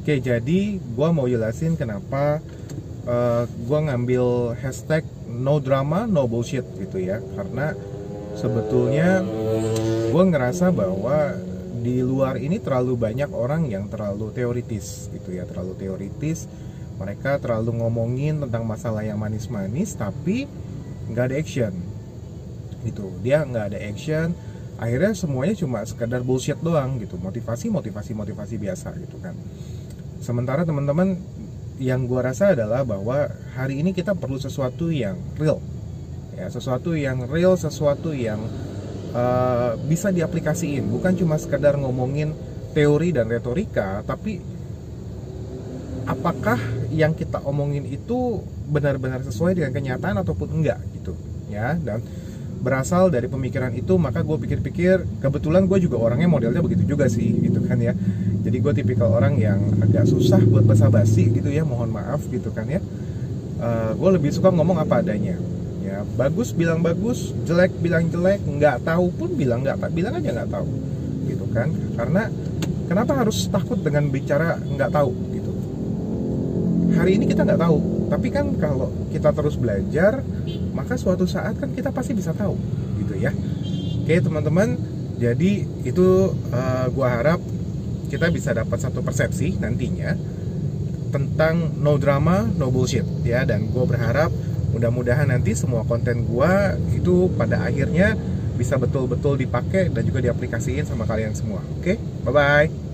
Oke, jadi gue mau jelasin kenapa uh, gue ngambil hashtag no drama, no bullshit gitu ya. Karena sebetulnya gue ngerasa bahwa di luar ini terlalu banyak orang yang terlalu teoritis gitu ya, terlalu teoritis. Mereka terlalu ngomongin tentang masalah yang manis-manis, tapi nggak ada action. Gitu, dia nggak ada action. Akhirnya semuanya cuma sekedar bullshit doang gitu, motivasi, motivasi, motivasi biasa gitu kan sementara teman-teman yang gue rasa adalah bahwa hari ini kita perlu sesuatu yang real. Ya sesuatu yang real sesuatu yang uh, bisa diaplikasiin. Bukan cuma sekedar ngomongin teori dan retorika tapi apakah yang kita omongin itu benar-benar sesuai dengan kenyataan ataupun enggak gitu. Ya dan berasal dari pemikiran itu maka gue pikir-pikir kebetulan gue juga orangnya modelnya begitu juga sih gitu kan ya jadi gue tipikal orang yang agak susah buat basa-basi gitu ya mohon maaf gitu kan ya. Uh, eh, gue lebih suka ngomong apa adanya. Ya bagus bilang bagus jelek bilang jelek nggak tahu pun bilang nggak bilang aja nggak tahu gitu kan. Karena kenapa harus takut dengan bicara nggak tahu gitu? Hari ini kita nggak tahu tapi kan kalau kita terus belajar maka suatu saat kan kita pasti bisa tahu gitu ya. Oke teman-teman jadi itu uh, gua harap kita bisa dapat satu persepsi nantinya tentang no drama, no bullshit ya dan gue berharap mudah-mudahan nanti semua konten gue itu pada akhirnya bisa betul-betul dipakai dan juga diaplikasiin sama kalian semua. Oke, okay? bye bye.